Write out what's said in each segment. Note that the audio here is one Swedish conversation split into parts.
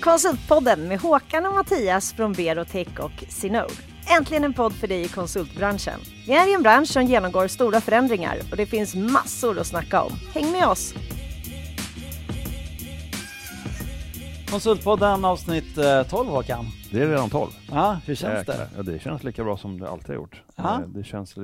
Konsultpodden med Håkan och Mattias från Berotech och Sinode. Äntligen en podd för dig i konsultbranschen. Vi är i en bransch som genomgår stora förändringar och det finns massor att snacka om. Häng med oss! Konsultpodden avsnitt 12 eh, Håkan. Det är redan 12. Ja, hur känns Jäklar. det? Ja, det känns lika bra som det alltid har gjort. Ja. Eh, Det känns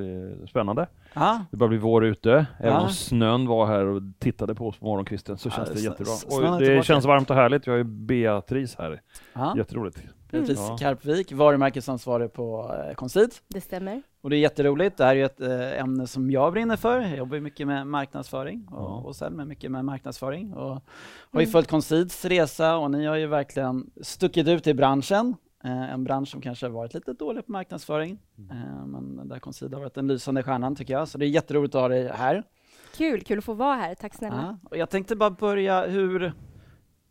spännande. Ja, Det börjar bli vår ute. Även om snön var här och tittade på oss på morgonkvisten så känns det jättebra. Och tillbaka. det känns varmt och härligt. Vi har ju Beatrice här. ja. Jätteroligt. Beatrice Ja. Karpvik, varumärkesansvarig på eh, Conceit. Det stämmer. Och det är jätteroligt. Det här är ju ett eh, ämne som jag brinner för. Jag jobbar ju mycket med marknadsföring och, Ja. och Selma mycket med marknadsföring. Och har ju Mm. följt Conceits resa och ni har ju verkligen stuckit ut i branschen. Eh, en bransch som kanske har varit lite dålig på marknadsföring. Eh, men där Conceit har varit den lysande stjärnan tycker jag. Så det är jätteroligt att ha dig här. Kul, kul att få vara här. Tack snälla. Ja, och jag tänkte bara börja hur...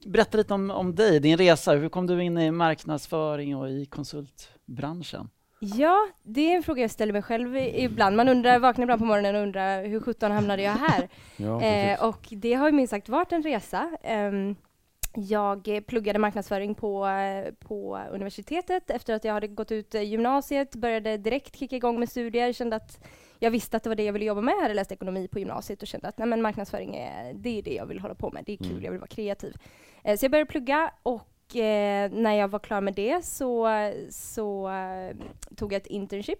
Berätta lite om, om dig, din resa. Hur kom du in i marknadsföring och i konsultbranschen? Ja, det är en fråga jag ställer mig själv ibland. Man undrar, vaknar ibland på morgonen och undrar hur sjutton hamnade jag här? Ja, eh, och det har ju minst sagt varit en resa. Ehm, jag pluggade marknadsföring på, eh, på universitetet efter att jag hade gått ut eh, gymnasiet, började direkt kicka igång med studier, kände att jag visste att det var det jag ville jobba med. Jag hade läst ekonomi på gymnasiet och kände att nej, men marknadsföring är, det är det jag vill hålla på med. Det är kul, Mm. jag vill vara kreativ. Eh, så jag började plugga och eh, när jag var klar med det så, så eh, tog jag ett internship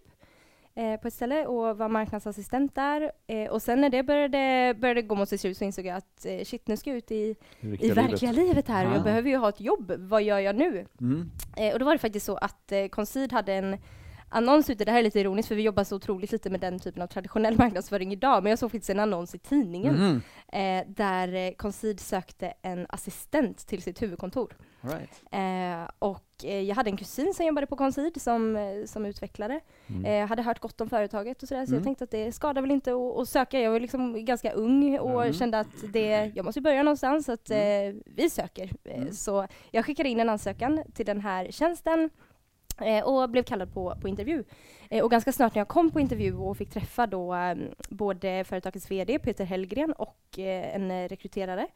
på ett ställe och var marknadsassistent där. Eh, och sen när det började, började gå mot sitt slut så insåg jag att eh, shit, nu ska jag ut i, i verkliga livet här och Ah. jag behöver ju ha ett jobb. Vad gör jag nu? Mm. Eh, och då var det faktiskt så att eh, Concid hade en annons ute, det här är lite ironiskt för vi jobbar så otroligt lite med den typen av traditionell marknadsföring idag, men jag såg faktiskt en annons i tidningen Mhm. eh, där eh, Concid sökte en assistent till sitt huvudkontor. Right. Eh, och eh, jag hade en kusin som jobbade på Concid som, eh, som utvecklare. Mm. Eh, hade hört gott om företaget och sådär, så Mm. jag tänkte att det skadar väl inte att, söka. Jag var liksom ganska ung och Mm. kände att det, jag måste börja någonstans, så att eh, vi söker. Mm. Så jag skickade in en ansökan till den här tjänsten och blev kallad på, på intervju. Eh, och ganska snart när jag kom på intervju och fick träffa då eh, både företagets VD Peter Hellgren och eh, en eh, rekryterare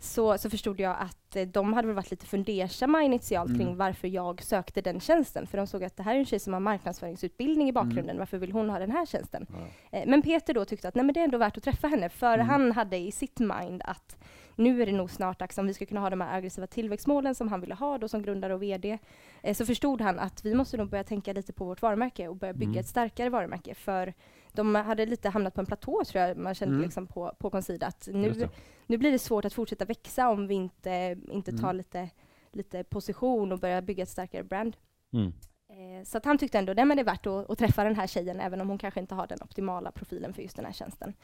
så, så förstod jag att eh, de hade varit lite fundersamma initialt Mm. kring varför jag sökte den tjänsten. För de såg att det här är en tjej som har marknadsföringsutbildning i bakgrunden, Mm. varför vill hon ha den här tjänsten? Ja. Eh, Men Peter då tyckte att nej, men det är ändå värt att träffa henne, för Mm. han hade i sitt mind att nu är det nog snart dags, om vi ska kunna ha de här aggressiva tillväxtmålen som han ville ha då som grundare och VD, eh, så förstod han att vi måste nog börja tänka lite på vårt varumärke och börja bygga Mm. ett starkare varumärke. För de hade lite hamnat på en platå tror jag man kände Mm. liksom på, på Consida, att nu, nu blir det svårt att fortsätta växa om vi inte, inte tar Mm. lite, lite position och börjar bygga ett starkare brand. Mm. Eh, Så att han tyckte ändå att det är värt att, att träffa den här tjejen, även om hon kanske inte har den optimala profilen för just den här tjänsten.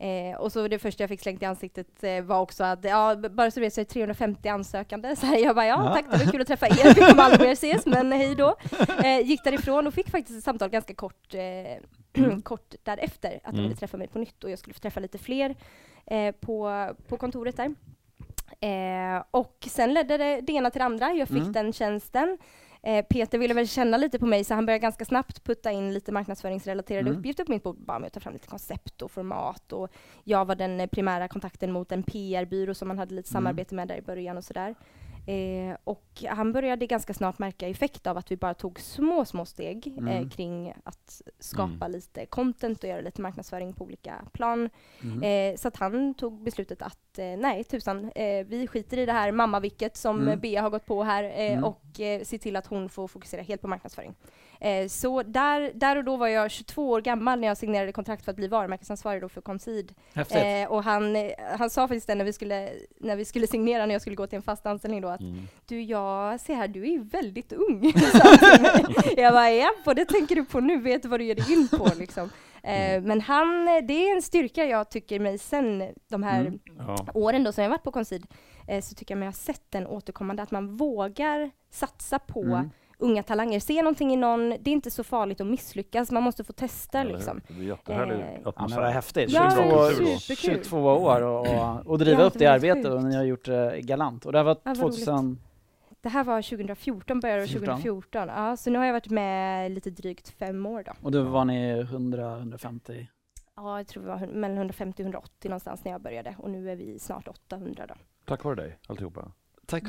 Eh, och så det första jag fick slängt i ansiktet eh, var också att, ja, bara så vet så är det 350 ansökande. Så här, jag bara, ja, Ja. tack, det var kul att träffa er, vi kommer aldrig mer ses, men hej då. Eh, gick därifrån och fick faktiskt ett samtal ganska kort, eh, kort därefter, att de Mm. ville träffa mig på nytt och jag skulle få träffa lite fler eh, på, på kontoret där. Eh, och sen ledde det, det ena till det andra. Jag fick Mm. den tjänsten. Eh, Peter ville väl känna lite på mig så han började ganska snabbt putta in lite marknadsföringsrelaterade Mm. uppgifter på mitt bord. Bara med att ta fram lite koncept och format. Och jag var den primära kontakten mot en PR-byrå som man hade lite Mm. samarbete med där i början och sådär. Eh, och han började ganska snart märka effekt av att vi bara tog små, små steg Mm. eh, kring att skapa Mm. lite content och göra lite marknadsföring på olika plan. Mm. Eh, så att han tog beslutet att eh, nej tusan, eh, vi skiter i det här mammavicket som Mm. mm. Bea har gått på här eh, Mm. och eh, ser till att hon får fokusera helt på marknadsföring. Eh, så där, där och då var jag 22 år gammal när jag signerade kontrakt för att bli varumärkesansvarig då för. Häftigt. Eh, och han, eh, han sa faktiskt det när vi, skulle, när vi skulle signera, när jag skulle gå till en fast anställning då, att Mm. du, jag ser här, du är väldigt ung. jag bara, ja, och det tänker du på nu, vet du vad du ger dig in på liksom. Eh, men han, det är en styrka jag tycker mig sen de här Mm. Ja. åren då som jag varit på Concid, eh, så tycker jag mig ha sett den återkommande, att man vågar satsa på Mm. Unga talanger. Se någonting i någon, det är inte så farligt att misslyckas, man måste få testa Eller liksom. Det blir jättehärlig Eh, Ja, men atmosfär. vad häftigt. Ja, 22, superkul. 22 år och, och, och driva Ja, upp det arbetet och ni har gjort det galant. Och det här var Ja, vad roligt. 2000... Det här var 2014, började det 14. 2014. Ja, så nu har jag varit med lite drygt fem år då. Och då var ni 100-150? Ja, jag tror vi var mellan 150 och 180 någonstans när jag började och nu är vi snart 800 då. Tack vare dig alltihopa.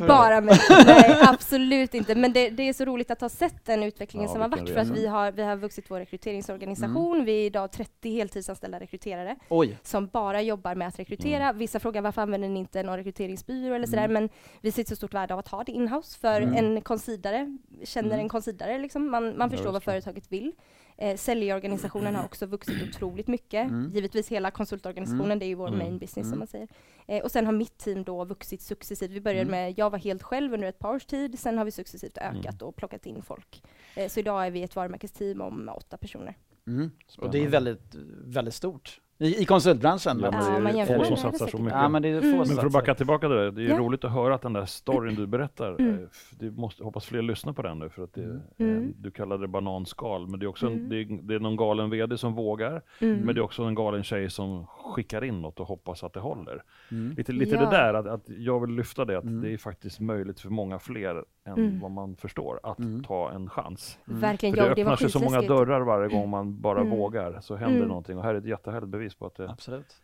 Bara mig. Nej, absolut inte. Men det, det är så roligt att ha sett den utvecklingen Ja, som har varit för att vi har, vi har vuxit vår rekryteringsorganisation. Vi är idag 30 heltidsanställda rekryterare Oj. som bara jobbar med att rekrytera. Vissa frågar varför använder ni inte någon rekryteringsbyrå eller sådär, men vi ser ett så stort värde av att ha det inhouse för Mm. en konsidare känner Mm. en konsidare liksom. Man, man förstår vad företaget vill. Eh, säljorganisationen har också vuxit otroligt mycket. Mm. Givetvis hela konsultorganisationen, Mm. det är ju vår Mm. main business Mm. som man säger. Eh, och sen har mitt team då vuxit successivt. Vi började Mm. med, jag var helt själv under ett par års tid, sen har vi successivt ökat och plockat in folk. Eh, så idag är vi ett varumärkesteam om åtta personer. Mm. Och det är väldigt, väldigt stort. I, i konsultbranschen. Ja, men- det man är jämför få med som det, satsar så mycket. Ja, men det är få Mm. som Men för att backa tillbaka till det, det är ju Ja. roligt att höra att den där storyn du berättar, Mm. eh, f- det måste, hoppas fler lyssnar på den nu för att det, Mm. eh, Mm. du kallade det bananskal, men det är också en, Mm. det, är, det är någon galen vd som vågar, Mm. men det är också en galen tjej som skickar in något och hoppas att det håller. Mm. Lite, lite Ja. det där, att, att jag vill lyfta det, att Mm. det är faktiskt möjligt för många fler än Mm. vad man förstår, att Mm. ta en chans. Mm. Verkligen, För det ja, det var öppnar sig så många dörrar varje gång man bara Mm. vågar, så händer Mm. någonting. Och här är ett jättehärligt bevis på att det... Absolut.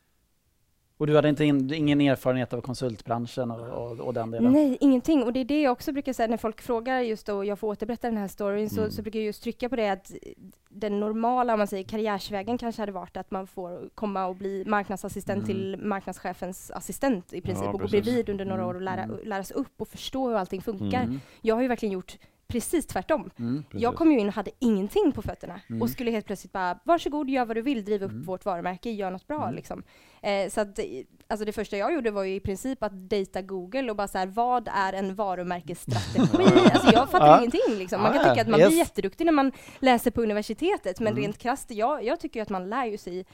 Och du hade inte in, ingen erfarenhet av konsultbranschen och, och, och den delen? Nej, ingenting. Och det är det jag också brukar säga när folk frågar just och jag får återberätta den här storyn, så, Mm. så brukar jag just trycka på det att den normala, om man säger karriärsvägen kanske hade varit att man får komma och bli marknadsassistent Mm. till marknadschefens assistent i princip Ja, och gå bredvid under några år och lära, mm. lära sig upp och förstå hur allting funkar. Mm. Jag har ju verkligen gjort precis tvärtom. Mm. Precis. Jag kom ju in och hade ingenting på fötterna Mm. och skulle helt plötsligt bara, varsågod, gör vad du vill, driv upp Mm. vårt varumärke, gör något bra Mm. liksom. Eh, så att, alltså det första jag gjorde var ju i princip att dejta Google och bara så här, vad är en varumärkesstrategi? alltså jag fattar Ja. ingenting liksom. Man kan tycka att man yes. blir jätteduktig när man läser på universitetet, men Mm. rent krasst, jag, jag tycker att man lär ju sig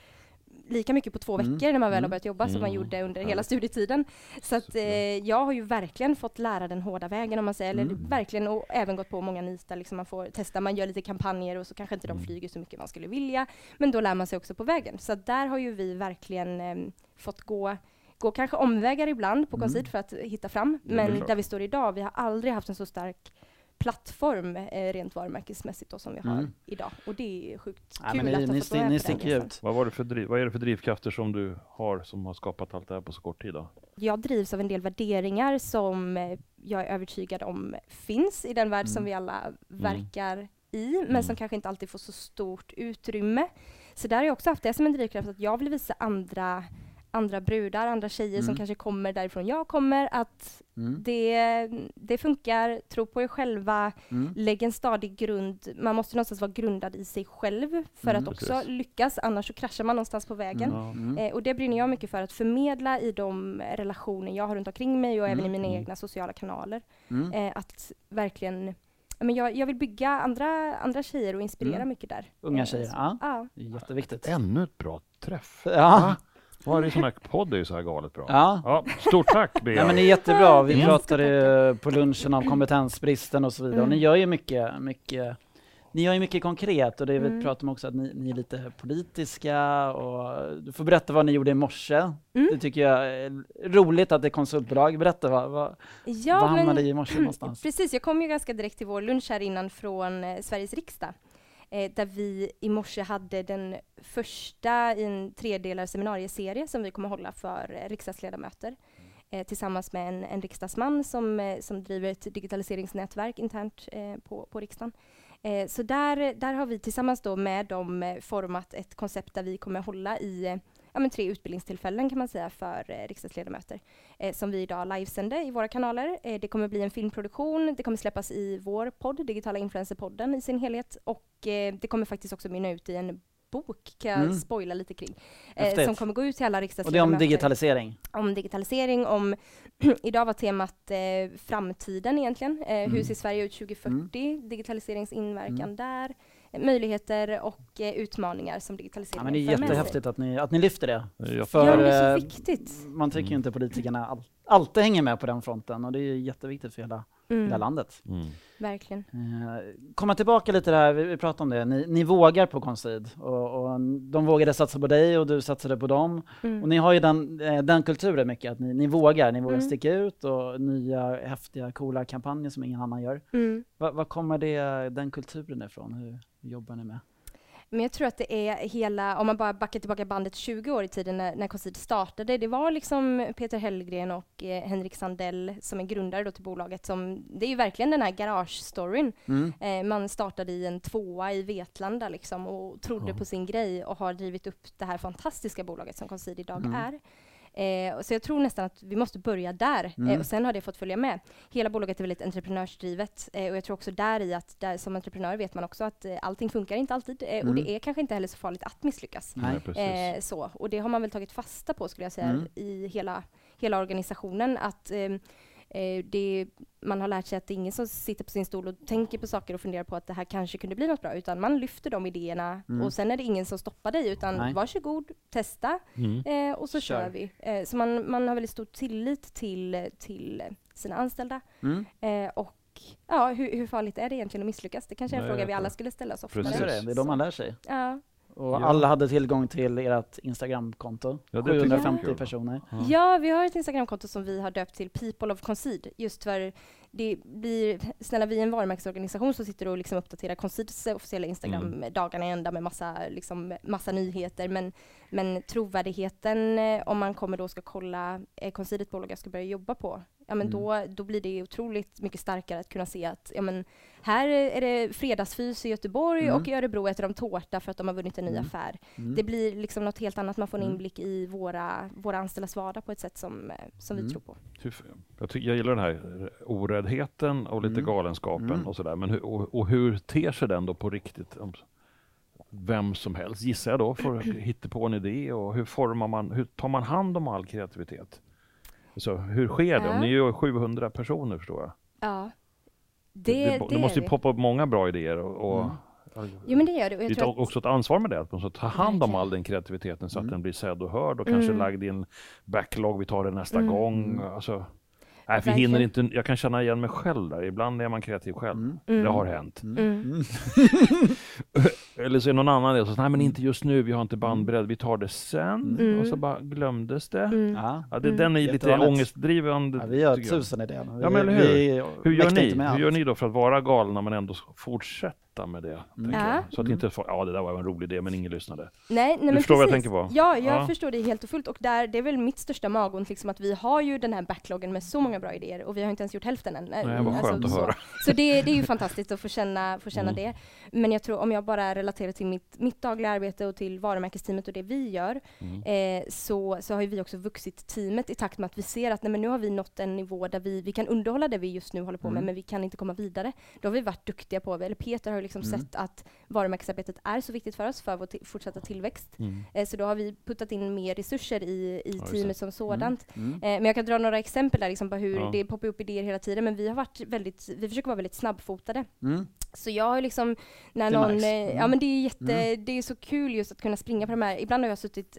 lika mycket på två Mm. veckor när man väl Mm. har börjat jobba som man Mm. gjorde under hela studietiden. Så att, eh, jag har ju verkligen fått lära den hårda vägen om man säger, eller Mm. verkligen och även gått på många nitar, liksom man får testa, man gör lite kampanjer och så kanske inte de Mm. flyger så mycket man skulle vilja, men då lär man sig också på vägen. Så där har ju vi verkligen eh, fått gå Gå kanske omvägar ibland på Mm. Conceit för att hitta fram, men där vi står idag, vi har aldrig haft en så stark plattform eh, rent varumärkesmässigt då, som vi har Mm. idag. Och det är sjukt Ja, kul men ni, att ha ni, fått vara ni, med ni på den. Vad, var det för driv, vad är det för drivkrafter som du har som har skapat allt det här på så kort tid? Då? jag drivs av en del värderingar som eh, jag är övertygad om finns i den värld som Mm. vi alla verkar i, men Mm. som kanske inte alltid får så stort utrymme. Så där har jag också haft det som en drivkraft, att jag vill visa andra, andra brudar, andra tjejer som Mm. kanske kommer därifrån jag kommer, att Mm. det, det funkar, tro på er själva, Mm. lägg en stadig grund. Man måste någonstans vara grundad i sig själv för Mm, att också precis. lyckas, annars så kraschar man någonstans på vägen. Ja. Mm. Eh, och det brinner jag mycket för att förmedla i de relationer jag har runt omkring mig och även i Mm. mina Mm. egna sociala kanaler. Mm. Eh, att verkligen, men jag, jag vill bygga andra, andra tjejer och inspirera Mm. mycket där. Unga Eh, tjejer, så- ja. ja. Det är jätteviktigt. Ännu ett bra träff. Ja. Varje sån här podd är ju så här galet bra. Ja. Ja, stort tack Bea. Ja, men det är jättebra. Vi Mm. pratade på lunchen om kompetensbristen och så vidare. Och Mm. ni gör ju mycket, mycket ni gör ju mycket konkret och det vi Mm. pratar om också att ni, ni är lite politiska och du får berätta vad ni gjorde i morse. Mm. Det tycker jag är roligt att det är konsultbolag. Berätta, vad, vad, Ja, vad men- hamnade i i morse någonstans? Precis, jag kom ju ganska direkt till vår lunch här innan från eh, Sveriges riksdag. Eh, där vi i morse hade den första i en tredelar seminarieserie som vi kommer hålla för eh, riksdagsledamöter. Eh, tillsammans med en, en riksdagsman som, eh, som driver ett digitaliseringsnätverk internt eh, på, på riksdagen. Eh, så där, där har vi tillsammans då med dem format ett koncept där vi kommer hålla i ja, men tre utbildningstillfällen kan man säga för eh, riksdagsledamöter eh, som vi idag livesänder i våra kanaler. Eh, det kommer bli en filmproduktion, det kommer släppas i vår podd, Digitala Influencerpodden i sin helhet och eh, det kommer faktiskt också mynna ut i en bok, kan jag Mm. spoila lite kring, eh, som kommer gå ut till alla Och det är riksdagsledamöter. om digitalisering. Om digitalisering, om idag var temat eh, framtiden egentligen. Eh, Mm. Hur ser Sverige ut 2040? Digitaliseringens inverkan där. Eh, möjligheter och eh, utmaningar som Ja, digitaliseringen men det är jättehäftigt att ni, att ni lyfter det. Jätte- För, Ja, det är eh, så viktigt. Man tycker ju Mm. inte politikerna all, alltid hänger med på den fronten och det är jätteviktigt för hela, Mm, landet. Mm. verkligen. Eh, komma tillbaka lite där, vi, pratade om det, ni, ni vågar på Concid och, och de vågade satsa på dig och du satsade på dem. Mm. Och ni har ju den, eh, den kulturen mycket, att ni, ni vågar, ni vågar Mm. sticka ut och nya häftiga coola kampanjer som ingen annan gör. Mm. Var, var kommer det, den kulturen ifrån? Hur jobbar ni med? Men jag tror att det är hela, om man bara backar tillbaka bandet 20 år i tiden när, när Conceit startade, det var liksom Peter Hellgren och eh, Henrik Sandell som är grundare då till bolaget. Som, det är ju verkligen den här garage-storyn. Mm. Eh, man startade i en tvåa i Vetlanda liksom och trodde Ja. på sin grej och har drivit upp det här fantastiska bolaget som Conceit idag Mm. är. Eh, så jag tror nästan att vi måste börja där Mm. eh, och sen har det fått följa med. Hela bolaget är väldigt entreprenörsdrivet eh, och jag tror också där i att där, som entreprenör vet man också att eh, allting funkar inte alltid eh, Mm. och det är kanske inte heller så farligt att misslyckas. Nej. Eh, så, och det har man väl tagit fasta på skulle jag säga Mm. i hela, hela organisationen. Att eh, det, man har lärt sig att det är ingen som sitter på sin stol och tänker på saker och funderar på att det här kanske kunde bli något bra, utan man lyfter de idéerna Mm. och sen är det ingen som stoppar dig, utan Nej. varsågod, testa Mm. eh, och så Kör. kör, vi. Eh, så man, man har väldigt stor tillit till, till sina anställda. Mm. Eh, och ja, hur, hur farligt är det egentligen att misslyckas? Det kanske är en Nej, fråga vi alla skulle ställa oss Men Precis. det, är då man lär sig. Ja. Och Ja. alla hade tillgång till ert Instagramkonto. Ja, det tycker jag är 750 kul. personer. Ja. Ja, vi har ett Instagramkonto som vi har döpt till People of Concede, just för det blir, snälla vi är en varumärkesorganisation som sitter och liksom uppdaterar Concedes officiella Instagram Mm. dagarna i ända med massa, liksom, massa nyheter, men, men trovärdigheten eh, om man kommer då och ska kolla eh, Concede ett bolag jag ska börja jobba på, ja men Mm. då, då blir det otroligt mycket starkare att kunna se att ja men här är det fredagsfys i Göteborg Mm. och i Örebro äter de tårta för att de har vunnit en ny Mm. affär. Mm. Det blir liksom något helt annat, man får en Mm. inblick i våra, våra anställdas vardag på ett sätt som, som Mm. vi tror på. Jag, tycker, jag gillar den här oräddheten och lite Mm. galenskapen Mm. och sådär. Men hur, och, och hur ter sig den då på riktigt? Vem som helst, gissar jag då, får hitta på en idé och hur formar man, hur tar man hand om all kreativitet? Så hur sker det? Ja. Om ni är ju 700 personer förstår jag. Ja. Det, det, det, måste är ju poppa upp många bra idéer och, och Mm. Jo men det gör det. Och jag det tror är att, också ett ansvar med det, att man ska ta hand om all den kreativiteten så att Mm. den blir sedd och hörd och kanske Mm. lagd i en backlog, vi tar det nästa Mm. gång. Mm. Alltså, nej, för hinner inte, jag kan känna igen mig själv där, ibland är man kreativ själv. Mm. Mm. Det har hänt. Mm. Mm. Mm. Eller så är det någon annan del som säger, nej men inte just nu, vi har inte bandbredd, vi tar det sen. Mm. Och så bara glömdes det. Mm. Ja. Det, Mm. Den är lite ångestdrivande. Ja, vi jag. tusen idéer. Ja, men hur? Hur gör ni? Hur gör ni då för att vara galna men ändå fortsätta med det? tänker Ja. Så att Mm. inte folk, ja det där var en rolig idé men ingen lyssnade. Nej, nej, men förstår vad jag precis. tänker på? Ja, jag Ja. förstår det helt och fullt. Och där, det är väl mitt största magont, liksom, att vi har ju den här backloggen med så många bra idéer och vi har inte ens gjort hälften än. Nej, vad skönt att så, höra. Så det, det är ju fantastiskt att få känna, få känna Mm. det. Men jag tror om jag bara relaterar till mitt, mitt dagliga arbete och till varumärkesteamet och det vi gör, Mm. eh, så, så har ju vi också vuxit teamet i takt med att vi ser att nej, men nu har vi nått en nivå där vi, vi kan underhålla det vi just nu håller på med, Mm. men vi kan inte komma vidare. Då har vi varit duktiga på, eller Peter har ju liksom Mm. sett att varumärkesarbetet är så viktigt för oss, för vår fortsatta tillväxt. Mm. Eh, så då har vi puttat in mer resurser i, i teamet som sådant. Mm. Eh, men jag kan dra några exempel där, liksom på hur Ja. det poppar upp idéer hela tiden, men vi har varit väldigt, vi försöker vara väldigt snabbfotade. Mm. Så jag har liksom, när Det någon, nice. eh, Mm. ja men det är jätte, Mm. det är så kul just att kunna springa på de här, ibland har jag suttit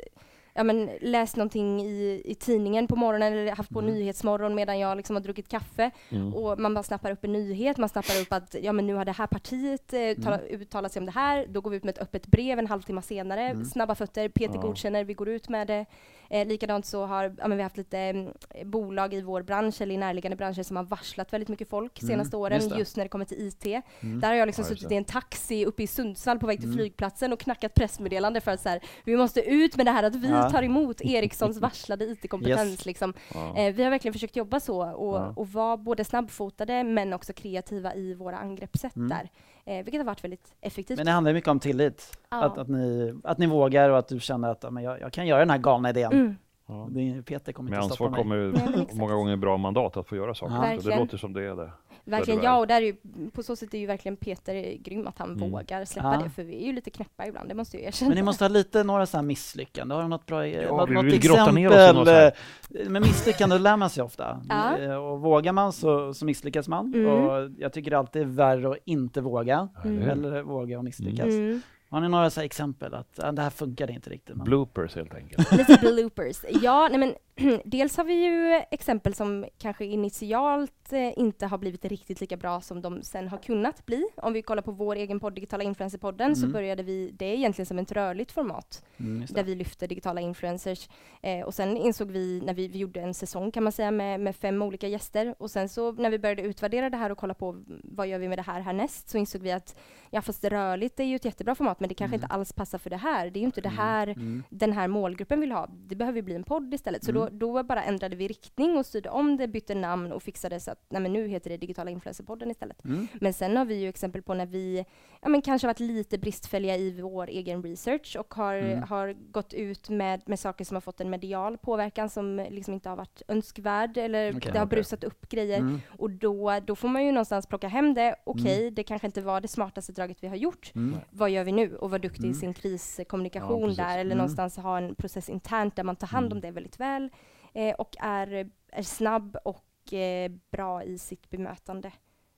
Ja men läst någonting i, i tidningen på morgonen eller haft på Mm. Nyhetsmorgon medan jag liksom har druckit kaffe Mm. och man bara snappar upp en nyhet, man snappar upp att ja men nu har det här partiet eh, tala, uttalat sig om det här, då går vi ut med ett öppet brev en halvtimme senare, Mm. snabba fötter, Peter Ja. godkänner, vi går ut med det. Eh, likadant så har ja, vi haft lite mm, bolag i vår bransch eller i närliggande branscher som har varslat väldigt mycket folk Mm, senaste åren just just, när det kommer till IT. Mm. Där har jag liksom Ja, suttit i en taxi uppe i Sundsvall på väg till Mm. flygplatsen och knackat pressmeddelande för att så här, vi måste ut med det här att vi Ja. tar emot Ericssons varslade IT-kompetens. Yes. Liksom. Eh, vi har verkligen försökt jobba så och, och vara både snabbfotade men också kreativa i våra angreppssätt Mm. där. Eh, vilket har varit väldigt effektivt. Men det handlar mycket om tillit. Ja. Att, att, ni, att ni vågar och att du känner att men jag, jag kan göra den här galna idén. Mm. Ja. Peter kommer Med inte stoppa ansvar mig. kommer Nej, men exakt. många gånger bra mandat att få göra saker. Ja. Det låter som det är det. Verkligen, ja och där är ju, på så sätt är ju verkligen Peter grym att han Mm. vågar släppa Ja. det för vi är ju lite knäppa ibland, det måste jag erkänna. Men ni måste ha lite några sådana misslyckanden. Har du något bra Ja, något, vi något exempel? eh, Med misslyckanden lär man sig ofta. Ja. Eh, Och vågar man så, så misslyckas man. Mm. Och jag tycker det alltid är värre att inte våga. Mm. Eller våga och misslyckas. Mm. Har ni några så här exempel att ah, det här funkade inte riktigt? Men... Bloopers helt enkelt. Lite bloopers. Ja, nej men dels har vi ju exempel som kanske initialt eh, inte har blivit riktigt lika bra som de sen har kunnat bli. Om vi kollar på vår egen podd, Digitala Influencerpodden, så Mm. började vi, det är egentligen som ett rörligt format, Mm, där vi lyfter digitala influencers. Eh, och sen insåg vi, när vi, vi gjorde en säsong kan man säga, med, med fem olika gäster, och sen så när vi började utvärdera det här och kolla på vad gör vi med det här härnäst, så insåg vi att ja, fast rörligt är ju ett jättebra format, men det kanske Mm. inte alls passar för det här. Det är ju inte det här Mm. den här målgruppen vill ha. Det behöver bli en podd istället. Så då, då bara ändrade vi riktning och styrde om det, bytte namn och fixade så att nej men nu heter det Digitala Influencerpodden istället. Mm. Men sen har vi ju exempel på när vi ja, men kanske varit lite bristfälliga i vår egen research och har, Mm. har gått ut med, med saker som har fått en medial påverkan som liksom inte har varit önskvärd eller Okej, det har okej. brusat upp grejer. Mm. Och då, då får man ju någonstans plocka hem det. Okej, det kanske inte var det smartaste draget vi har gjort. Mm. Vad gör vi nu? Och vara duktig Mm. i sin kriskommunikation Ja, där, eller Mm. någonstans ha en process internt där man tar hand om Mm. det väldigt väl eh, och är, är snabb och eh, bra i sitt bemötande.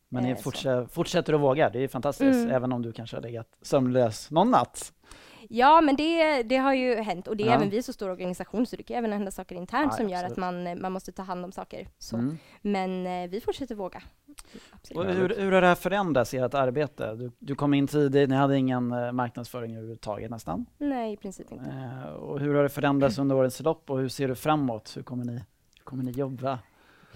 Men ni Eh, fortsätter, fortsätter att våga, det är fantastiskt, Mm. även om du kanske har legat sömnlös någon natt. Ja, men det, det har ju hänt och det är Ja. även vi så stor organisation så det kan även hända saker internt Ja, som ja, gör absolut. att man, eh, man måste ta hand om saker. Så. Mm. Men eh, vi fortsätter våga. Absolut. Och hur, hur har det här förändrats, ert arbete? Du, du kom in tidigt, ni hade ingen eh, marknadsföring överhuvudtaget nästan. Nej, i princip inte. Eh, och hur har det förändrats under årens lopp och hur ser du framåt? Hur kommer ni, hur kommer ni jobba?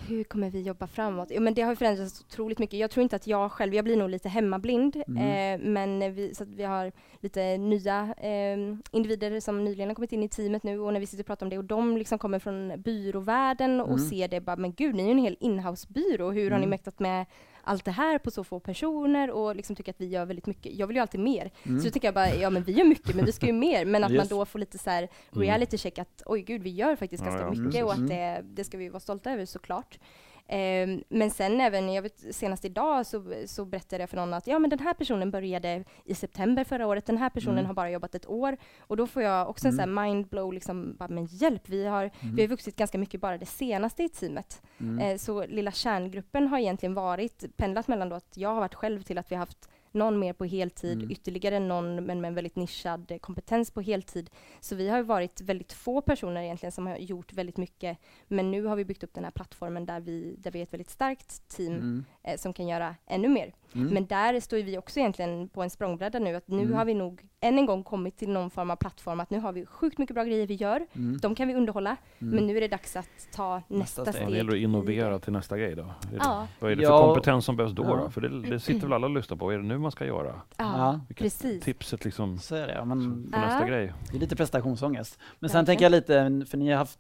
Hur kommer vi jobba framåt? Jo, men det har förändrats otroligt mycket. Jag tror inte att jag själv, jag blir nog lite hemmablind, Mm. eh, men vi, så vi har lite nya eh, individer som nyligen har kommit in i teamet nu och när vi sitter och pratar om det och de liksom kommer från byråvärlden och Mm. ser det bara, men gud, ni är ju en hel inhousebyrå, hur har ni Mm. mäktat med allt det här på så få personer och liksom tycker att vi gör väldigt mycket. Jag vill ju alltid mer. Mm. Så då tycker jag bara, ja men vi gör mycket, men vi ska ju mer. Men att Just. man då får lite så här Mm. reality check att oj gud, vi gör faktiskt Ja, ganska ja, mycket och precis. att det, det ska vi vara stolta över såklart. Ehm, men sen även, jag vet senast idag så, så berättade jag för någon att ja men den här personen började i september förra året, den här personen Mm. har bara jobbat ett år. Och då får jag också en sån här mindblow, liksom, bara, men hjälp, vi har, vi har vuxit ganska mycket bara det senaste i teamet. Mm. Eh, så lilla kärngruppen har egentligen varit, pendlat mellan då att jag har varit själv till att vi har haft någon mer på heltid, Mm. ytterligare någon men med en väldigt nischad eh, kompetens på heltid. Så vi har varit väldigt få personer egentligen som har gjort väldigt mycket. Men nu har vi byggt upp den här plattformen där vi, där vi är ett väldigt starkt team Mm. eh, som kan göra ännu mer. Mm. Men där står vi också egentligen på en språngbräda nu. Att nu Mm. har vi nog än en gång kommit till någon form av plattform att nu har vi sjukt mycket bra grejer vi gör. Mm. De kan vi underhålla. Mm. Men nu är det dags att ta nästa, steg. steg. Ja, det gäller att innovera till nästa grej då. Är det, Ja. Vad är det Ja. för kompetens som behövs då? Ja. då? För det, det sitter väl alla och lyssnar på. Vad är det nu man ska göra? Ja, Ja. Vilket precis. tipset liksom Så är det, ja, men för nästa Ja. grej? det är lite prestationsångest. Men sen tänker jag lite, för ni har haft,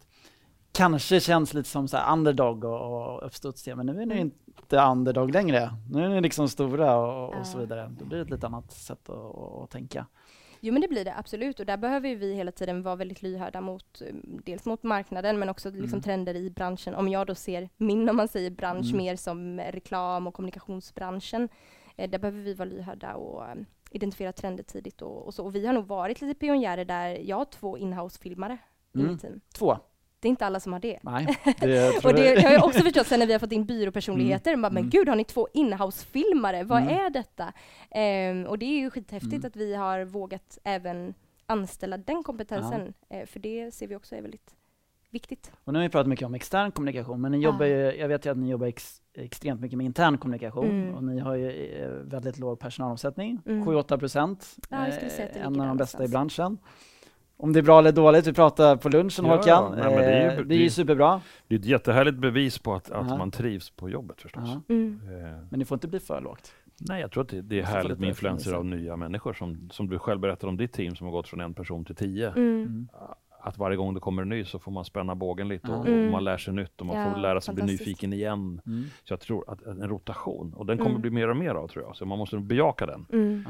kanske känns lite som så här underdog och, och uppstudsiga, men nu är ni Mm. Inte underdog längre. Nu är ni liksom stora och, och så vidare. Då blir det ett lite annat sätt att, att tänka. Jo men det blir det absolut och där behöver vi hela tiden vara väldigt lyhörda mot eh, dels mot marknaden men också liksom Mm. trender i branschen. Om jag då ser min, om man säger bransch, Mm. mer som reklam och kommunikationsbranschen, eh, där behöver vi vara lyhörda och eh, identifiera trender tidigt och, och så. Och vi har nog varit lite pionjärer där. Jag har två inhouse-filmare i Mm. mitt team. Två. Det är inte alla som har det. Nej, det Och det, har jag också förstått sen när vi har fått in byråpersonligheter. Bara, men Mm. gud, har ni två inhouse-filmare? Vad Mm. är detta? Ehm, och det är ju skithäftigt Mm. att vi har vågat även anställa den kompetensen. Eh, för det ser vi också är väldigt viktigt. Och nu har vi pratat mycket om extern kommunikation, men ni Ja. jobbar ju, jag vet ju att ni jobbar ex, extremt mycket med intern kommunikation Mm. och ni har ju eh, väldigt låg personalomsättning, Mm. 7-8 procent. Ja, det en av de bästa i branschen. Om det är bra eller dåligt, vi pratar på lunchen Ja, Håkan. nej, men det är ju- Eh, det är ju superbra, Det är ett jättehärligt bevis på att, att Ja. man trivs på jobbet förstås. Ja. Mm. Eh, men det får inte bli för lågt. nej, jag tror att det, det är härligt med influenser av nya människor som, som du själv berättade om ditt team som har gått från en person till tio. Mm. Mm. Att varje gång det kommer en ny så får man spänna bågen lite och, Mm. och man lär sig nytt och man Ja, får lära sig bli nyfiken igen. Mm. Så jag tror att en rotation, och den kommer Mm. bli mer och mer av tror jag, så man måste bejaka den. Mm.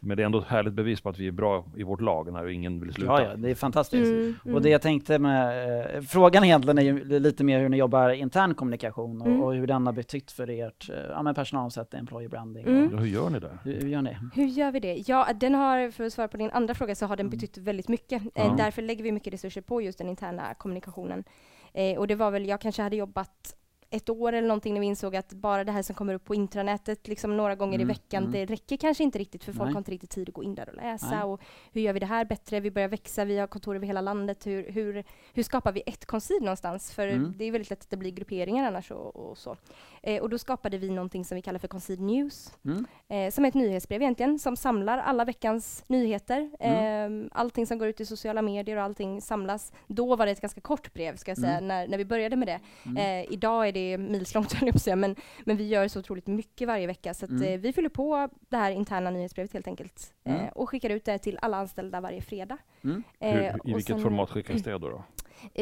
Men det är ändå ett härligt bevis på att vi är bra i vårt lag när ingen vill sluta. Ja, ja, det är fantastiskt. Mm, mm. Och det jag tänkte med, eh, frågan egentligen är ju lite mer hur ni jobbar intern kommunikation och, Mm. och hur den har betytt för ert eh, ja, men personalomsättning, employer branding. Mm. Och, Hur gör ni där? hur, hur gör ni? Hur gör vi det? Ja, den har, för att svara på din andra fråga, så har den Mm. betytt väldigt mycket. Ja. Eh, därför lägger vi mycket resurser på just den interna kommunikationen. Eh, och det var väl, jag kanske hade jobbat ett år eller någonting när vi insåg att bara det här som kommer upp på intranätet liksom några gånger Mm, i veckan, mm. det räcker kanske inte riktigt för folk Nej. har inte riktigt tid att gå in där och läsa. Nej. Och hur gör vi det här bättre? Vi börjar växa, vi har kontor över hela landet. Hur, hur, hur skapar vi ett konsid någonstans? För Mm. det är väldigt lätt att det blir grupperingar annars och, och så. Eh, och då skapade vi någonting som vi kallar för Consid News. Mm. Eh, som är ett nyhetsbrev egentligen, som samlar alla veckans nyheter. Eh, allting som går ut i sociala medier och allting samlas. Då var det ett ganska kort brev, ska jag säga, Mm. när, när vi började med det. Eh, idag är det milslångt, höll jag på att säga, men, men vi gör så otroligt mycket varje vecka. Så att, Mm. eh, vi fyller på det här interna nyhetsbrevet helt enkelt. Eh, Mm. och skickar ut det till alla anställda varje fredag. Mm. Eh, Hur, I och vilket sen- format skickas det då? då?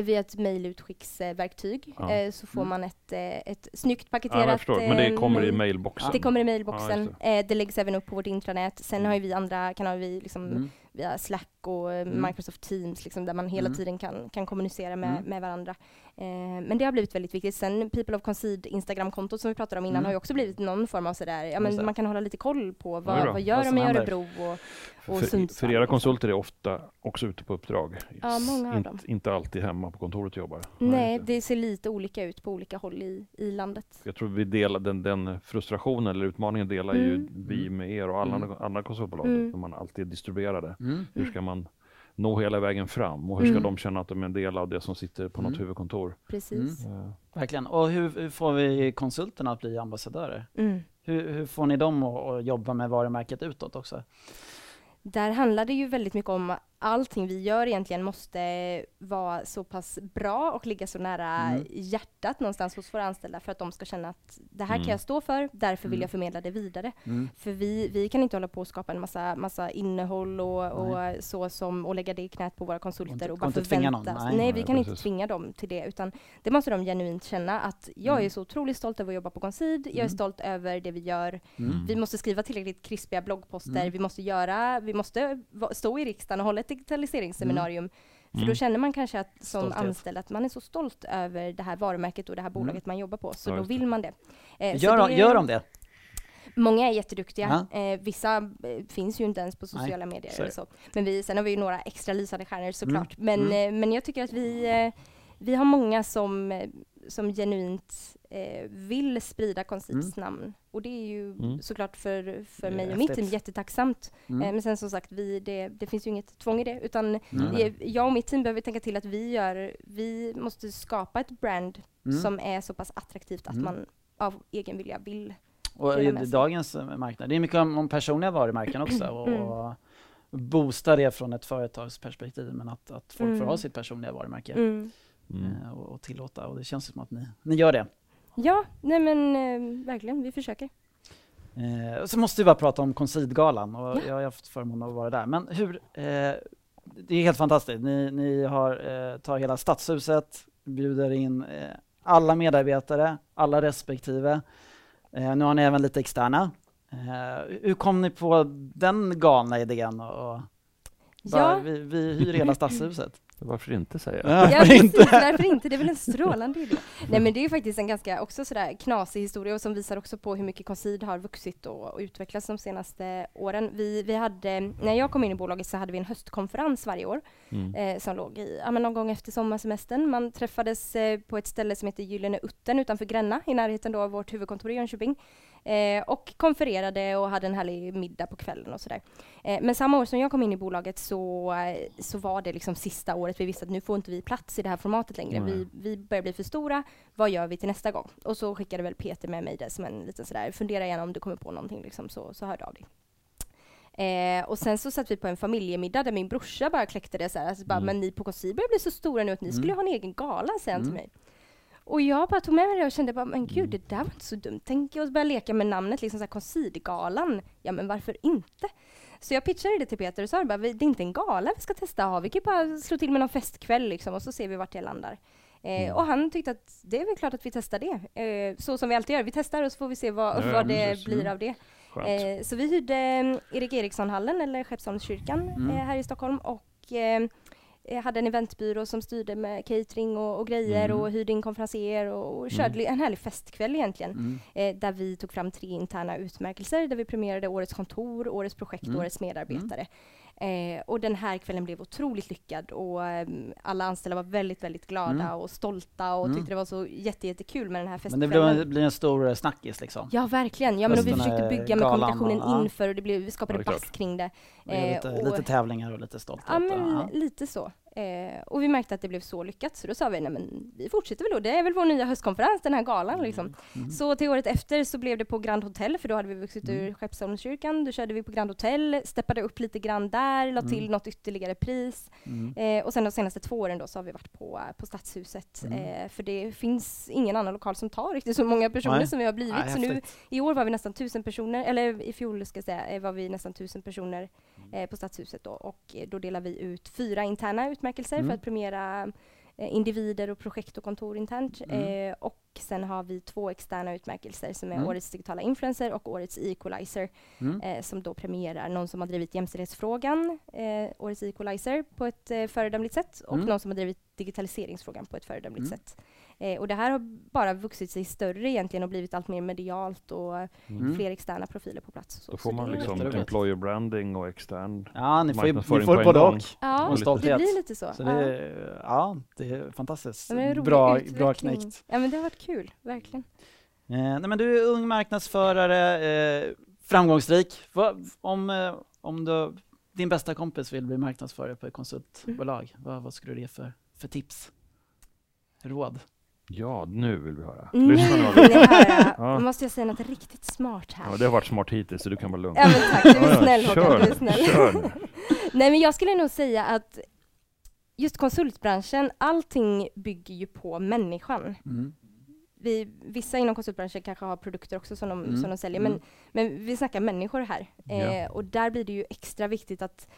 Via ett mejlutskicksverktyg Ja. så får Mm. man ett, ett snyggt Ja, paketerat jag förstår, men det kommer i mailboxen. Det kommer i Ja, mailboxen. just eh, det läggs även upp på vårt intranät. Sen har ju vi andra kanaler, vi liksom Mm. via Slack och Mm. Microsoft Teams, liksom, där man hela Mm. tiden kan, kan kommunicera med, Mm. med varandra. Eh, men det har blivit väldigt viktigt. Sen People of Concede Instagram-kontot som vi pratade om innan Mm. har ju också blivit någon form av sådär, ja men man kan hålla lite koll på vad, vad gör Vad de i. Örebro och, och För, Sundsvall. för era konsulter är ofta också ute på uppdrag. Ja, många av inte, dem. inte alltid hemma på kontoret och jobbar. Nej, det ser lite olika ut på olika håll i, i landet. Jag tror vi delar den, den frustrationen eller utmaningen delar ju Mm. vi med er och alla Mm. andra konsultbolag. Mm. När man alltid är distribuerade. Mm. Hur ska man nå hela vägen fram och hur ska Mm. de känna att de är en del av det som sitter på något Mm. huvudkontor? Precis. Eh, Verkligen. Och hur, hur får vi konsulterna att bli ambassadörer? Mm. Hur, hur får ni dem att, att jobba med varumärket utåt också? Där handlar det ju väldigt mycket om allting vi gör egentligen måste vara så pass bra och ligga så nära Mm. hjärtat någonstans hos våra anställda för att de ska känna att det här Mm. kan jag stå för, därför vill Mm. jag förmedla det vidare. Mm. För vi, vi kan inte hålla på och skapa en massa, massa innehåll och, och så som, och lägga det i knät på våra konsulter inte- och bara inte förvänta. nej. Nej, Nej, vi kan inte precis. tvinga dem till det, utan det måste de genuint känna att jag är Mm. så otroligt stolt över att jobba på Concid, jag är stolt över det vi gör, vi måste skriva tillräckligt krispiga bloggposter, vi måste göra, vi måste stå i riksdagen och hålla ett digitaliseringsseminarium. För då Mm. känner man kanske att som Stolthet. anställd att man är så stolt över det här varumärket och det här bolaget man jobbar på, så Ja, då vill man det. Eh, Gör, de, det- gör de det? Många är jätteduktiga. Ja. Eh, vissa eh, finns ju inte ens på sociala medier så är eller så. Men vi, sen har vi ju några extra lysande stjärnor såklart. Mm. Men, Mm. eh, men jag tycker att vi, eh, vi har många som, eh, som genuint eh, vill sprida Consids namn. Och det är ju Mm. såklart för, för mig och mitt team jättetacksamt. Mm. Eh, men sen som sagt, vi, det, det finns ju inget tvång i det. Utan Mm. eh, jag och mitt team behöver tänka till att vi, gör, vi måste skapa ett brand Mm. som är så pass attraktivt att Mm. man av egen vilja vill Och i dagens eh, marknad, det är mycket om, om personliga varumärken också och, Mm. och boosta det från ett företagsperspektiv men att, att folk får Mm. ha sitt personliga varumärke Mm. Mm. eh, och, och tillåta och det känns som att ni, ni gör det. Ja, nej men eh, verkligen, vi försöker. Eh, så måste vi bara prata om Consid-galan och Ja. jag har haft förmånen att vara där. Men hur, eh, det är helt fantastiskt. Ni, ni har, eh, tar hela stadshuset, bjuder in eh, alla medarbetare, alla respektive. Eh, nu har ni även lite externa. Eh, hur kom ni på den galna idén? Och, och bara, Ja. vi, vi hyr hela stadshuset. Varför inte säga? Ja, Varför precis, inte? varför inte? Det är väl en strålande idé. Nej men det är ju faktiskt en ganska också sådär knasig historia och som visar också på hur mycket Concid har vuxit och, och utvecklats de senaste åren. Vi, vi hade, när jag kom in i bolaget så hade vi en höstkonferens varje år Mm. eh, som låg i, ja, men någon gång efter sommarsemestern. Man träffades eh, på ett ställe som heter Gyllene Utten utanför Gränna i närheten då av vårt huvudkontor i Jönköping. Eh, och konfererade och hade en härlig middag på kvällen och sådär. Eh, men samma år som jag kom in i bolaget så, så var det liksom sista året vi visste att nu får inte vi plats i det här formatet längre. Vi, vi börjar bli för stora. Vad gör vi till nästa gång? Och så skickade väl Peter med mig det som en liten sådär, fundera gärna om du kommer på någonting liksom, så, så hör du av dig. Eh, och sen så satt vi på en familjemiddag där min brorsa bara kläckte det så här, alltså bara, Mm. men ni på Consi börjar bli så stora nu att ni skulle Mm. ha en egen gala, säger han till Mm. mig. Och jag bara tog med mig det och kände bara, men gud Mm. det där var inte så dumt. Tänk oss börja leka med namnet, liksom så här Consid-galan. Ja men varför inte? Så jag pitchade det till Peter och sa bara, "Vi- det är inte en gala vi ska testa att ha, vi kan bara slå till med någon festkväll liksom och så ser vi vart det landar. Eh, Mm. och han tyckte att det är väl klart att vi testar det. Eh, så som vi alltid gör, vi testar och så får vi se vad, Ja, vad det blir Mm. av det. Eh, så vi hyrde Erik Eriksson-hallen, eller Skeppsholmskyrkan, Mm. eh, här i Stockholm och eh, hade en eventbyrå som styrde med catering och, och grejer Mm. och hyrde in konferenser och, och körde li- en härlig festkväll egentligen. Mm. Eh, där vi tog fram tre interna utmärkelser där vi premierade Årets kontor, Årets projekt och Mm. Årets medarbetare. Eh, och den här kvällen blev otroligt lyckad och eh, alla anställda var väldigt, väldigt glada Mm. och stolta och Mm. tyckte det var så jätte, jättekul med den här Men festkvällen. det blir, en- blir en stor eh, snackis liksom. Ja, verkligen. Ja, men och vi försökte bygga med kommunikationen och- inför och det blev, vi skapade Ja, klart. kring det. Göra lite, Eh, och- lite tävlingar och lite stolthet. Ja, men ja. lite så. Eh, och vi märkte att det blev så lyckat, så då sa vi, nej men vi fortsätter väl då, det är väl vår nya höstkonferens, den här galan liksom. Mm. Så till året efter så blev det på Grand Hotel, för då hade vi vuxit Mm. ur Skeppsholmskyrkan, då körde vi på Grand Hotel, steppade upp lite grann där, la till Mm. något ytterligare pris. Mm. Eh, och sen de senaste två åren då så har vi varit på, på Stadshuset, Mm. eh, för det finns ingen annan lokal som tar riktigt så många personer Nej. som vi har blivit. Nej, så nu i år var vi nästan tusen personer, eller i fjol ska jag säga, eh, var vi nästan tusen personer eh, på Stadshuset då och eh, då delar vi ut fyra interna utmärkelser Mm. för att premiera eh, individer och projekt och kontor internt. Mm. Eh, och sen har vi två externa utmärkelser som är Mm. Årets digitala influencer och Årets equalizer Mm. eh, som då premierar någon som har drivit jämställdhetsfrågan, eh, Årets equalizer, på ett eh, föredömligt sätt och Mm. någon som har drivit digitaliseringsfrågan på ett föredömligt Mm. sätt. Eh, och det här har bara vuxit sig större egentligen och blivit allt mer medialt och Mm. fler externa profiler på plats. Så, Då får man det är liksom employer branding och extern Ja, ni får, ju- ni marknadsföring får både och. Ja, och det blir lite så. Så ja. det, är- ja, det är fantastiskt. Ja, en rolig bra, utveckling. bra knäckt. Ja, men det har varit kul, verkligen. Eh, nej, men du är ung marknadsförare, eh, framgångsrik. Vad, om eh, om du, din bästa kompis vill bli marknadsförare på ett konsultbolag, Mm. vad, vad skulle du ge för, för tips? Råd? Ja, nu vill vi höra. Nu vill ni höra. Ja. Nu måste jag säga något riktigt smart här. Ja, det har varit smart hittills, så du kan vara lugn. Ja men tack, du är Ja, ja, snäll Håkan, kör, du är snäll. kör. Nej men jag skulle nog säga att just konsultbranschen, allting bygger ju på människan. Mm. Vi, vissa inom konsultbranschen kanske har produkter också som de, Mm, som de säljer, mm. men, men vi snackar människor här. Ja. Eh, och där blir det ju extra viktigt att,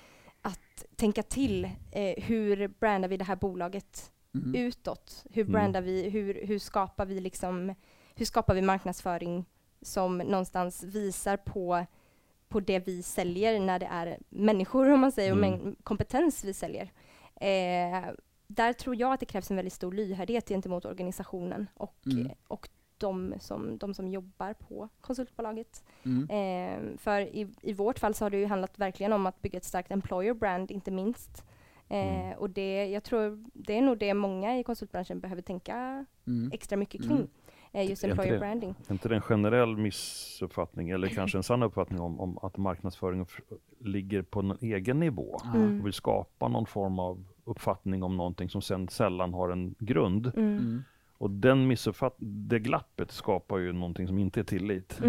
att tänka till. Eh, hur brandar vi det här bolaget Mm. utåt? Hur Mm. brandar vi, hur, hur skapar vi liksom, hur skapar vi marknadsföring som någonstans visar på, på det vi säljer när det är människor om man säger, och Mm. mäng- kompetens vi säljer. Eh, där tror jag att det krävs en väldigt stor lyhördhet gentemot organisationen och, Mm. och de, som, de som jobbar på konsultbolaget. Mm. Eh, för i, i vårt fall så har det ju handlat verkligen om att bygga ett starkt employer brand, inte minst. Eh, Mm. Och det, jag tror det är nog det många i konsultbranschen behöver tänka Mm. extra mycket Mm. kring. Eh, just employer det- branding. Är inte det en generell missuppfattning, eller kanske en sann uppfattning om, om att marknadsföring f- ligger på en egen nivå? Mm. Och vill skapa någon form av uppfattning om någonting som sen sällan har en grund. Mm. Mm. Och den missuppfatt det glappet skapar ju någonting som inte är tillit.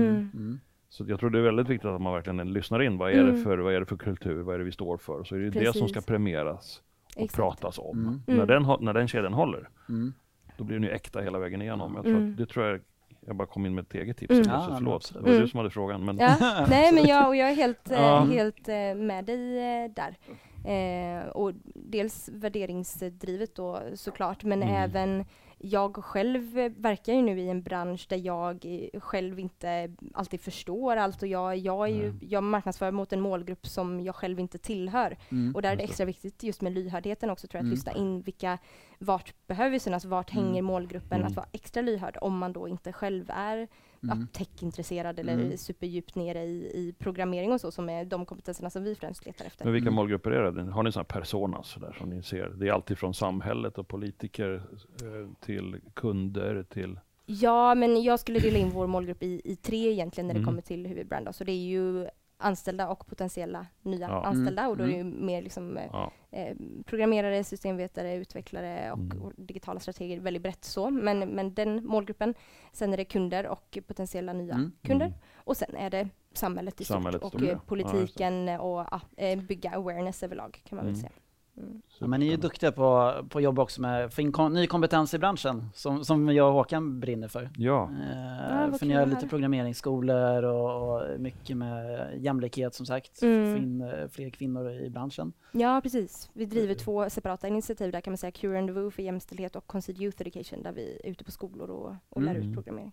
Mm. Mm. Så jag tror det är väldigt viktigt att man verkligen lyssnar in. Vad är, det, Mm. för, vad är det för kultur? Vad är det vi står för? Så är det det som ska Precis. premieras och Exakt. pratas om. Mm. När, Mm. den, hå- när den kedjan håller, Mm. då blir den ju äkta hela vägen igenom. Jag tror Mm. att, det tror jag, jag bara kom in med ett eget tips. Mm. Mm. Ja, förlåt, det var Mm. du som hade frågan. Men Ja, nej men jag, och jag är helt, eh, Ja. helt eh, med dig eh, där. Eh, och dels värderingsdrivet då såklart, men Mm. även jag själv verkar ju nu i en bransch där jag själv inte alltid förstår allt och jag, jag, är ju, jag marknadsför mot en målgrupp som jag själv inte tillhör. Mm. Och där är det extra viktigt just med lyhördheten också tror jag, att Mm. lyssna in vilka, vart behöver vi synas, vart Mm. hänger målgruppen, Mm. att vara extra lyhörd om man då inte själv är Mm. techintresserad eller Mm. superdjupt nere i, i programmering och så, som är de kompetenserna som vi främst letar efter. Men vilka Mm. målgrupper är det? Har ni sådana personas så där, som ni ser? Det är alltid från samhället och politiker eh, till kunder till... Ja, men jag skulle dela in vår målgrupp i, i tre egentligen när det Mm. kommer till hur vi brandar. Så det är ju anställda och potentiella nya Ja. anställda och då är det ju Mm. mer liksom, eh, Ja, eh, programmerare, systemvetare, utvecklare och, Mm. och digitala strateger, väldigt brett så. Men, men den målgruppen. Sen är det kunder och potentiella nya Mm. kunder. Mm. Och sen är det samhället i Samhället stort och ja. eh, Ja, politiken och ja, eh, bygga awareness överlag kan man väl Mm. säga. Mm. Ja, men ni är ju duktiga på, på att jobba också med att få in kom, ny kompetens i branschen, som, som jag och Håkan brinner för. Ja, Eh, vad för ni har lite programmeringsskolor och, och mycket med jämlikhet som sagt, Mm. få in eh, fler kvinnor i branschen. Ja, precis. Vi driver Mm. två separata initiativ där kan man säga. Cure and Woo för jämställdhet och Concede Youth Education där vi är ute på skolor och, och lär Mm. ut programmering.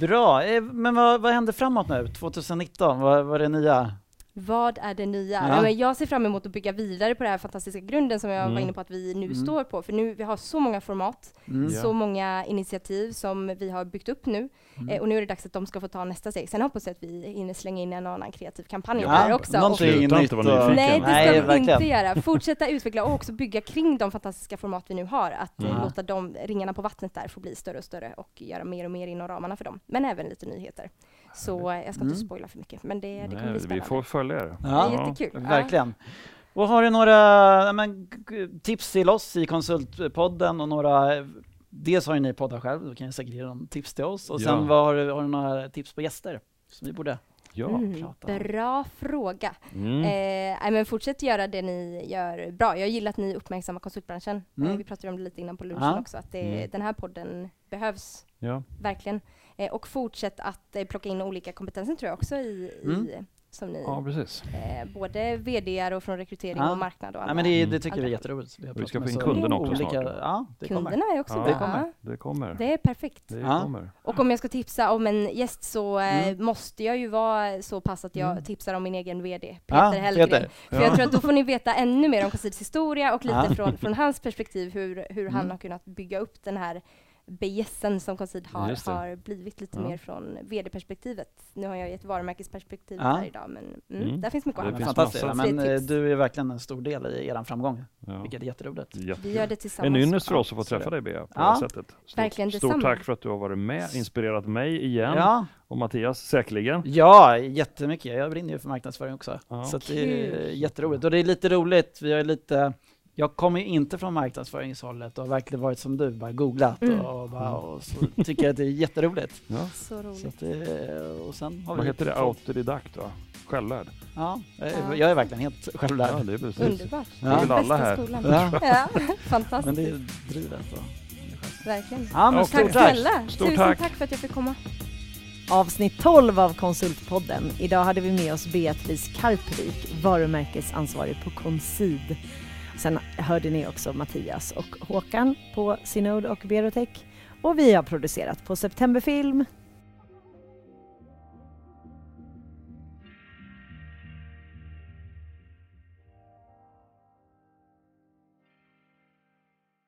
Bra, eh, men vad, vad händer framåt nu? 2019, vad, vad är det nya? Vad är det nya? Ja. Men jag ser fram emot att bygga vidare på den här fantastiska grunden som jag Mm. var inne på att vi nu Mm. står på. För nu, vi har så många format, Mm. Ja. så många initiativ som vi har byggt upp nu. Mm. Eh, och nu är det dags att de ska få ta nästa steg. Sen hoppas jag att vi hinner slänga in en annan kreativ kampanj Ja, där också. Och någonting Sluta nytt inte vara och-. Nej, det ska Nej, vi verkligen. inte göra. Fortsätta utveckla och också bygga kring de fantastiska format vi nu har. Att eh, Mm. låta de ringarna på vattnet där få bli större och större och göra mer och mer inom ramarna för dem. Men även lite nyheter. Så eh, jag ska inte Mm. spoila för mycket, men det, det kommer Nej, bli vi spännande. får följa er. Det är Ja, jättekul. Ja. verkligen. Och har du några ja, men, tips till oss i Konsultpodden och några Dels har ju ni poddar själv, då kan jag säkert ge dem tips till oss. Och sen Ja. vad har, du, har du några tips på gäster som vi borde Ja. Mm, prata om? bra fråga. Mm. Eh, men fortsätt göra det ni gör bra. Jag gillar att ni uppmärksammar konsultbranschen. Mm. Eh, vi pratade om det lite innan på lunchen Ja. också, att det, Mm. den här podden behövs Ja. verkligen. Eh, och fortsätt att eh, plocka in olika kompetenser tror jag också i, Mm. i som ni, ja, precis. eh, både VD och från rekrytering Ja. och marknad och alla. Nej, men det, det tycker vi är jätteroligt. Vi pratat ska få in kunderna också olika, snart, ja. Ja, det kommer. Kunderna är också Ja, bra. det kommer. Det kommer. Det är perfekt. Det Ja. kommer. Och om jag ska tipsa om en gäst så eh, Mm. måste jag ju vara så pass att jag Mm. tipsar om min egen VD, Peter Ja, Hellgren. Peter. För jag tror att då får ni veta ännu mer om Consids historia och lite Ja. från, från hans perspektiv hur, hur han Mm. har kunnat bygga upp den här BSen som Consid har, har blivit lite Ja. mer från VD-perspektivet. Nu har jag ett varumärkesperspektiv Ja. här idag, men mm, Mm. där finns mycket att fantastiskt. Ja, men eh, tips. du är verkligen en stor del i er framgång, Ja. vilket är jätteroligt. Vi Jättekul. gör det En tillsammans. ynnest för oss att få träffa dig Bea på Ja. det här sättet. Stort, Verkligen stort detsamma. tack för att du har varit med, inspirerat mig igen Ja, och Mattias säkerligen. ja, jättemycket. Jag brinner ju för marknadsföring också. Ja. Så att det är jätteroligt. Och det är lite roligt, vi har lite jag kommer ju inte från marknadsföringshållet och har verkligen varit som du, bara googlat Mm. och, bara, och så tycker jag att det är jätteroligt. Ja. Så Så roligt. att det, och sen har Vad vi heter det? fått- Autodidakt va? Självlärd? Ja, jag är, Ja. jag är verkligen helt självlärd. Ja, det är precis. Underbart. Det är väl alla här. Ja. Ja, Men fantastiskt. det är drivet. Och, Verkligen. ja, men Tack tack. snälla. Stort Tusen tack. tack för att jag fick komma. Avsnitt 12 av Konsultpodden. Idag hade vi med oss Beatrice Karpvik, varumärkesansvarig på Consid. Sen hörde ni också Mattias och Håkan på Synod och Berotech. Och vi har producerat på Septemberfilm.